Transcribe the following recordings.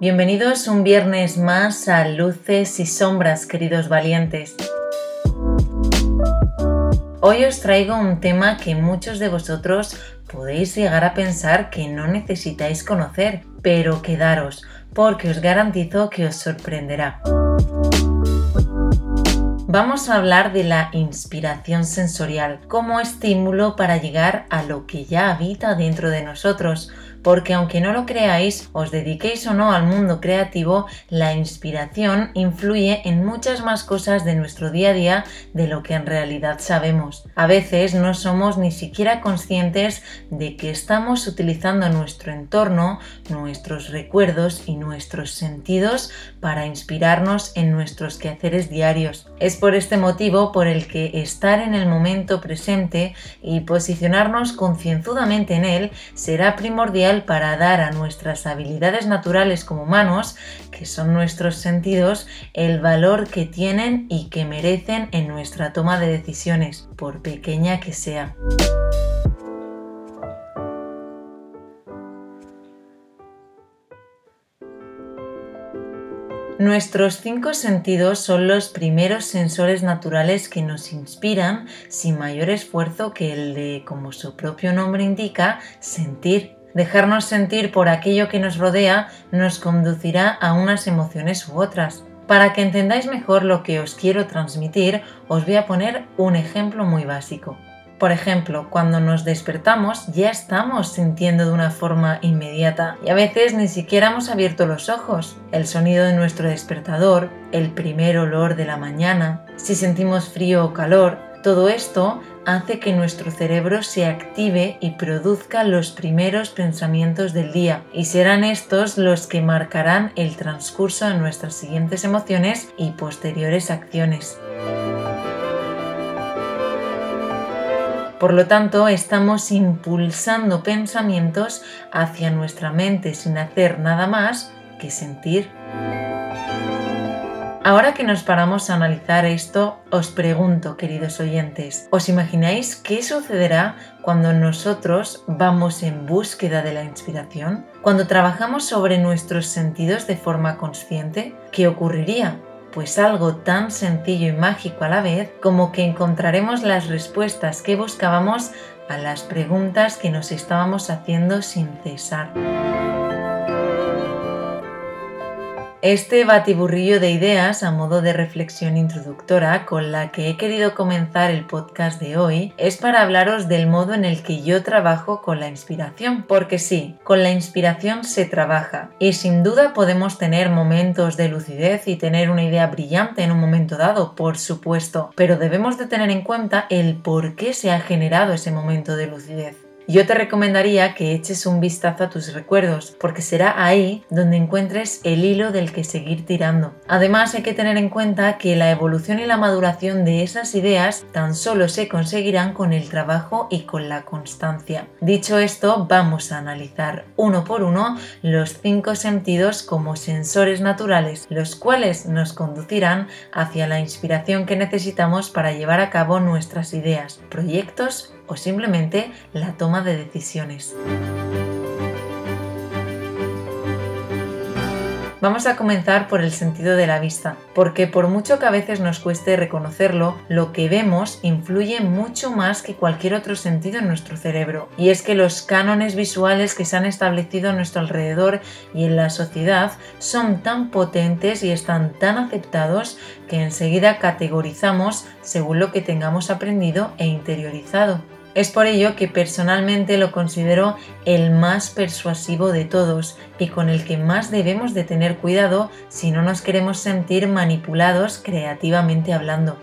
Bienvenidos un viernes más a Luces y Sombras, queridos valientes. Hoy os traigo un tema que muchos de vosotros podéis llegar a pensar que no necesitáis conocer, pero quedaros, porque os garantizo que os sorprenderá. Vamos a hablar de la inspiración sensorial como estímulo para llegar a lo que ya habita dentro de nosotros, porque aunque no lo creáis, os dediquéis o no al mundo creativo, la inspiración influye en muchas más cosas de nuestro día a día de lo que en realidad sabemos. A veces no somos ni siquiera conscientes de que estamos utilizando nuestro entorno, nuestros recuerdos y nuestros sentidos para inspirarnos en nuestros quehaceres diarios. Es por este motivo por el que estar en el momento presente y posicionarnos concienzudamente en él será primordial para dar a nuestras habilidades naturales como humanos, que son nuestros sentidos, el valor que tienen y que merecen en nuestra toma de decisiones, por pequeña que sea. Nuestros cinco sentidos son los primeros sensores naturales que nos inspiran sin mayor esfuerzo que el de, como su propio nombre indica, sentir. Dejarnos sentir por aquello que nos rodea nos conducirá a unas emociones u otras. Para que entendáis mejor lo que os quiero transmitir, os voy a poner un ejemplo muy básico. Por ejemplo, cuando nos despertamos ya estamos sintiendo de una forma inmediata y a veces ni siquiera hemos abierto los ojos. El sonido de nuestro despertador, el primer olor de la mañana, si sentimos frío o calor, todo esto hace que nuestro cerebro se active y produzca los primeros pensamientos del día y serán estos los que marcarán el transcurso de nuestras siguientes emociones y posteriores acciones. Por lo tanto, estamos impulsando pensamientos hacia nuestra mente sin hacer nada más que sentir. Ahora que nos paramos a analizar esto, os pregunto, queridos oyentes, ¿os imagináis qué sucederá cuando nosotros vamos en búsqueda de la inspiración? Cuando trabajamos sobre nuestros sentidos de forma consciente, ¿qué ocurriría? Pues algo tan sencillo y mágico a la vez como que encontraremos las respuestas que buscábamos a las preguntas que nos estábamos haciendo sin cesar. Este batiburrillo de ideas a modo de reflexión introductora con la que he querido comenzar el podcast de hoy es para hablaros del modo en el que yo trabajo con la inspiración, porque sí, con la inspiración se trabaja y sin duda podemos tener momentos de lucidez y tener una idea brillante en un momento dado, por supuesto, pero debemos de tener en cuenta el por qué se ha generado ese momento de lucidez. Yo te recomendaría que eches un vistazo a tus recuerdos, porque será ahí donde encuentres el hilo del que seguir tirando. Además, hay que tener en cuenta que la evolución y la maduración de esas ideas tan solo se conseguirán con el trabajo y con la constancia. Dicho esto, vamos a analizar uno por uno los cinco sentidos como sensores naturales, los cuales nos conducirán hacia la inspiración que necesitamos para llevar a cabo nuestras ideas, proyectos o simplemente la toma de decisiones. Vamos a comenzar por el sentido de la vista, porque por mucho que a veces nos cueste reconocerlo, lo que vemos influye mucho más que cualquier otro sentido en nuestro cerebro. Y es que los cánones visuales que se han establecido a nuestro alrededor y en la sociedad son tan potentes y están tan aceptados que enseguida categorizamos según lo que tengamos aprendido e interiorizado. Es por ello que personalmente lo considero el más persuasivo de todos y con el que más debemos de tener cuidado si no nos queremos sentir manipulados creativamente hablando.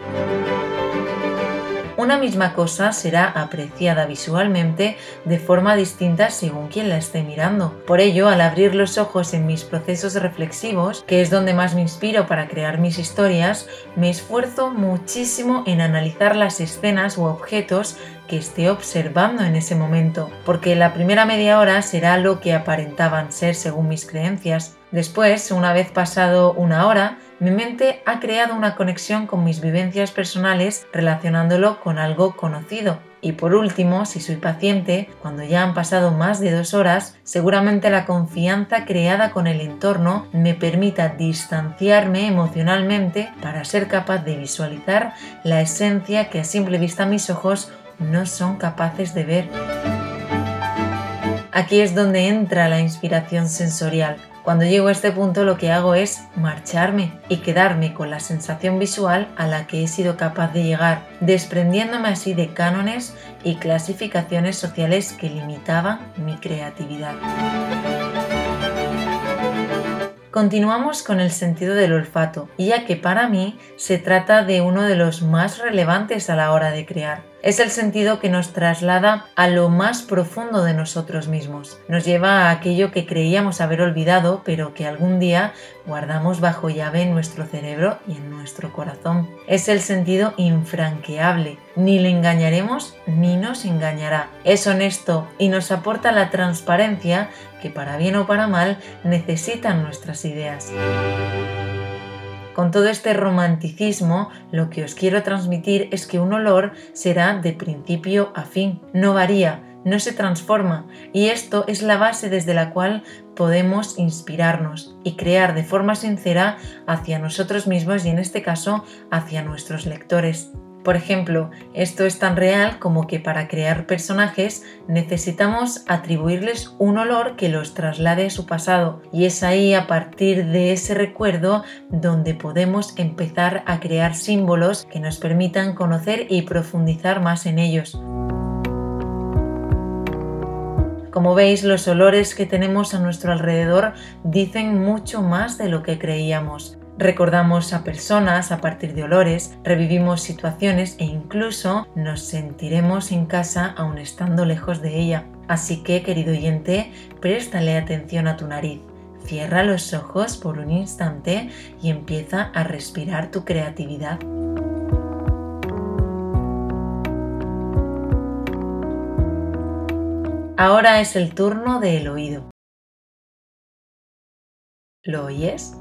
Una misma cosa será apreciada visualmente de forma distinta según quien la esté mirando. Por ello, al abrir los ojos en mis procesos reflexivos, que es donde más me inspiro para crear mis historias, me esfuerzo muchísimo en analizar las escenas u objetos que esté observando en ese momento, porque la primera media hora será lo que aparentaban ser según mis creencias. Después, una vez pasado una hora, mi mente ha creado una conexión con mis vivencias personales relacionándolo con algo conocido Y por último, si soy paciente, cuando ya han pasado más de dos horas, seguramente la confianza creada con el entorno me permita distanciarme emocionalmente para ser capaz de visualizar la esencia que a simple vista mis ojos no son capaces de ver. Aquí es donde entra la inspiración sensorial. Cuando llego a este punto lo que hago es marcharme y quedarme con la sensación visual a la que he sido capaz de llegar, desprendiéndome así de cánones y clasificaciones sociales que limitaban mi creatividad. Continuamos con el sentido del olfato, ya que para mí se trata de uno de los más relevantes a la hora de crear. Es el sentido que nos traslada a lo más profundo de nosotros mismos. Nos lleva a aquello que creíamos haber olvidado, pero que algún día guardamos bajo llave en nuestro cerebro y en nuestro corazón. Es el sentido infranqueable. Ni le engañaremos ni nos engañará. Es honesto y nos aporta la transparencia que para bien o para mal necesitan nuestras ideas. Con todo este romanticismo, lo que os quiero transmitir es que un olor será de principio a fin, no varía, no se transforma y esto es la base desde la cual podemos inspirarnos y crear de forma sincera hacia nosotros mismos y en este caso hacia nuestros lectores. Por ejemplo, esto es tan real como que para crear personajes necesitamos atribuirles un olor que los traslade a su pasado y es ahí a partir de ese recuerdo donde podemos empezar a crear símbolos que nos permitan conocer y profundizar más en ellos. Como veis, los olores que tenemos a nuestro alrededor dicen mucho más de lo que creíamos. Recordamos a personas a partir de olores, revivimos situaciones e incluso nos sentiremos en casa aun estando lejos de ella. Así que, querido oyente, préstale atención a tu nariz. Cierra los ojos por un instante y empieza a respirar tu creatividad. Ahora es el turno del oído. ¿Lo oyes?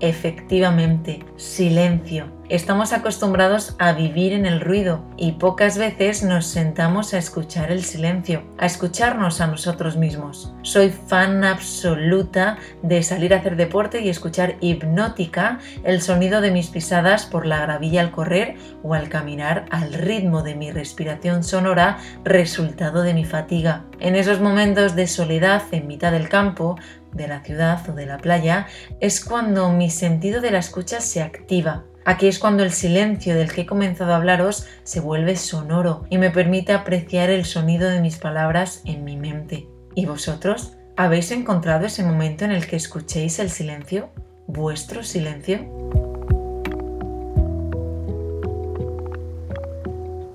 Efectivamente, silencio. Estamos acostumbrados a vivir en el ruido y pocas veces nos sentamos a escuchar el silencio, a escucharnos a nosotros mismos. Soy fan absoluta de salir a hacer deporte y escuchar hipnótica el sonido de mis pisadas por la gravilla al correr o al caminar al ritmo de mi respiración sonora resultado de mi fatiga. En esos momentos de soledad en mitad del campo, de la ciudad o de la playa, es cuando mi sentido de la escucha se activa. Aquí es cuando el silencio del que he comenzado a hablaros se vuelve sonoro y me permite apreciar el sonido de mis palabras en mi mente. ¿Y vosotros? ¿Habéis encontrado ese momento en el que escuchéis el silencio? ¿Vuestro silencio?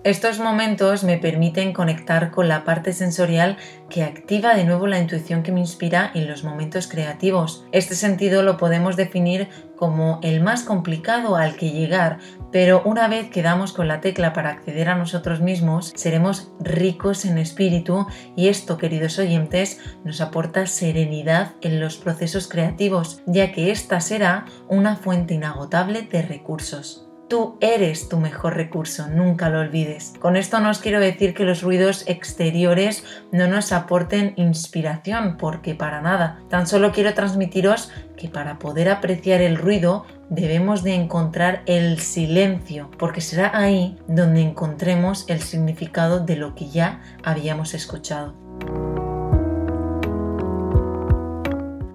Estos momentos me permiten conectar con la parte sensorial que activa de nuevo la intuición que me inspira en los momentos creativos. Este sentido lo podemos definir como el más complicado al que llegar, pero una vez que damos con la tecla para acceder a nosotros mismos, seremos ricos en espíritu y esto, queridos oyentes, nos aporta serenidad en los procesos creativos, ya que esta será una fuente inagotable de recursos. Tú eres tu mejor recurso, nunca lo olvides. Con esto no os quiero decir que los ruidos exteriores no nos aporten inspiración, porque para nada. Tan solo quiero transmitiros que para poder apreciar el ruido debemos de encontrar el silencio, porque será ahí donde encontremos el significado de lo que ya habíamos escuchado.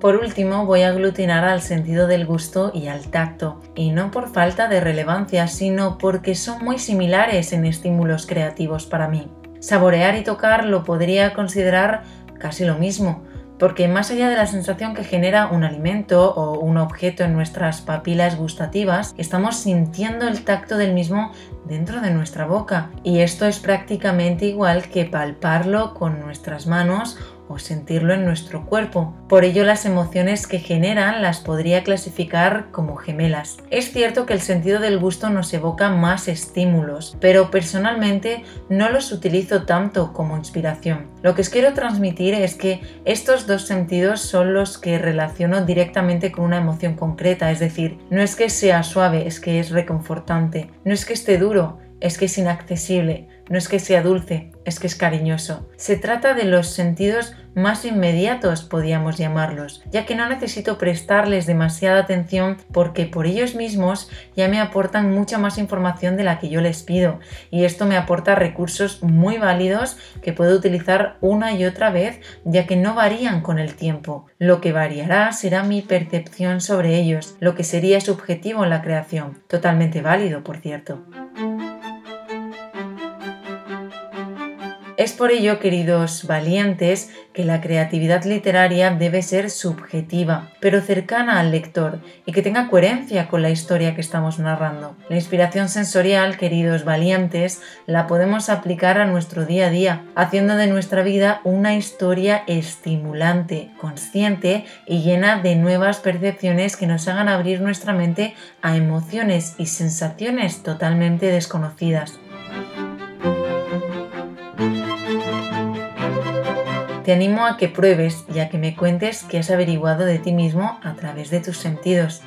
Por último, voy a aglutinar al sentido del gusto y al tacto, y no por falta de relevancia, sino porque son muy similares en estímulos creativos para mí. Saborear y tocar lo podría considerar casi lo mismo, porque más allá de la sensación que genera un alimento o un objeto en nuestras papilas gustativas, estamos sintiendo el tacto del mismo dentro de nuestra boca. Y esto es prácticamente igual que palparlo con nuestras manos o sentirlo en nuestro cuerpo. Por ello las emociones que generan las podría clasificar como gemelas. Es cierto que el sentido del gusto nos evoca más estímulos, pero personalmente no los utilizo tanto como inspiración. Lo que os quiero transmitir es que estos dos sentidos son los que relaciono directamente con una emoción concreta, es decir, no es que sea suave, es que es reconfortante, no es que esté duro, es que es inaccesible, No es que sea dulce, es que es cariñoso. Se trata de los sentidos más inmediatos, podríamos llamarlos, ya que no necesito prestarles demasiada atención porque por ellos mismos ya me aportan mucha más información de la que yo les pido y esto me aporta recursos muy válidos que puedo utilizar una y otra vez ya que no varían con el tiempo. Lo que variará será mi percepción sobre ellos, lo que sería subjetivo en la creación, totalmente válido por cierto. Es por ello, queridos valientes, que la creatividad literaria debe ser subjetiva, pero cercana al lector y que tenga coherencia con la historia que estamos narrando. La inspiración sensorial, queridos valientes, la podemos aplicar a nuestro día a día, haciendo de nuestra vida una historia estimulante, consciente y llena de nuevas percepciones que nos hagan abrir nuestra mente a emociones y sensaciones totalmente desconocidas. Te animo a que pruebes y a que me cuentes qué has averiguado de ti mismo a través de tus sentidos.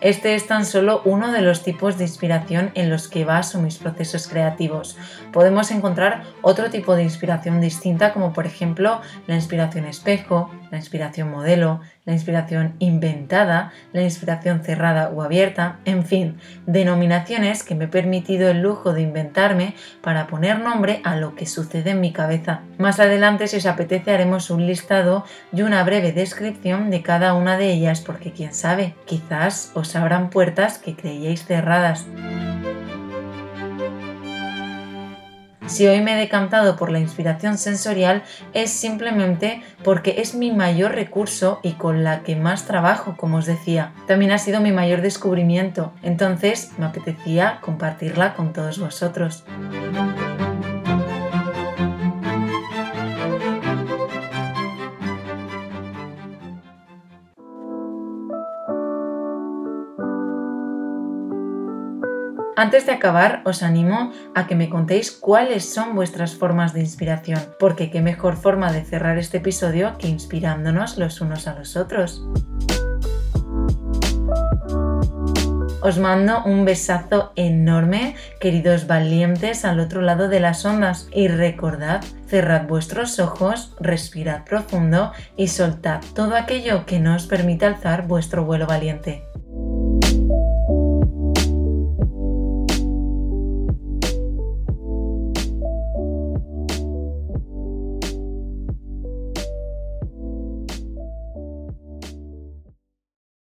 Este es tan solo uno de los tipos de inspiración en los que baso mis procesos creativos. Podemos encontrar otro tipo de inspiración distinta como por ejemplo la inspiración espejo, la inspiración modelo, la inspiración inventada, la inspiración cerrada o abierta, en fin, denominaciones que me he permitido el lujo de inventarme para poner nombre a lo que sucede en mi cabeza. Más adelante, si os apetece, haremos un listado y una breve descripción de cada una de ellas porque quién sabe, quizás os abran puertas que creíais cerradas. Si hoy me he decantado por la inspiración sensorial es simplemente porque es mi mayor recurso y con la que más trabajo, como os decía. También ha sido mi mayor descubrimiento, entonces me apetecía compartirla con todos vosotros. Antes de acabar, os animo a que me contéis cuáles son vuestras formas de inspiración, porque qué mejor forma de cerrar este episodio que inspirándonos los unos a los otros. Os mando un besazo enorme, queridos valientes al otro lado de las ondas, y recordad, cerrad vuestros ojos, respirad profundo y soltad todo aquello que no os permita alzar vuestro vuelo valiente.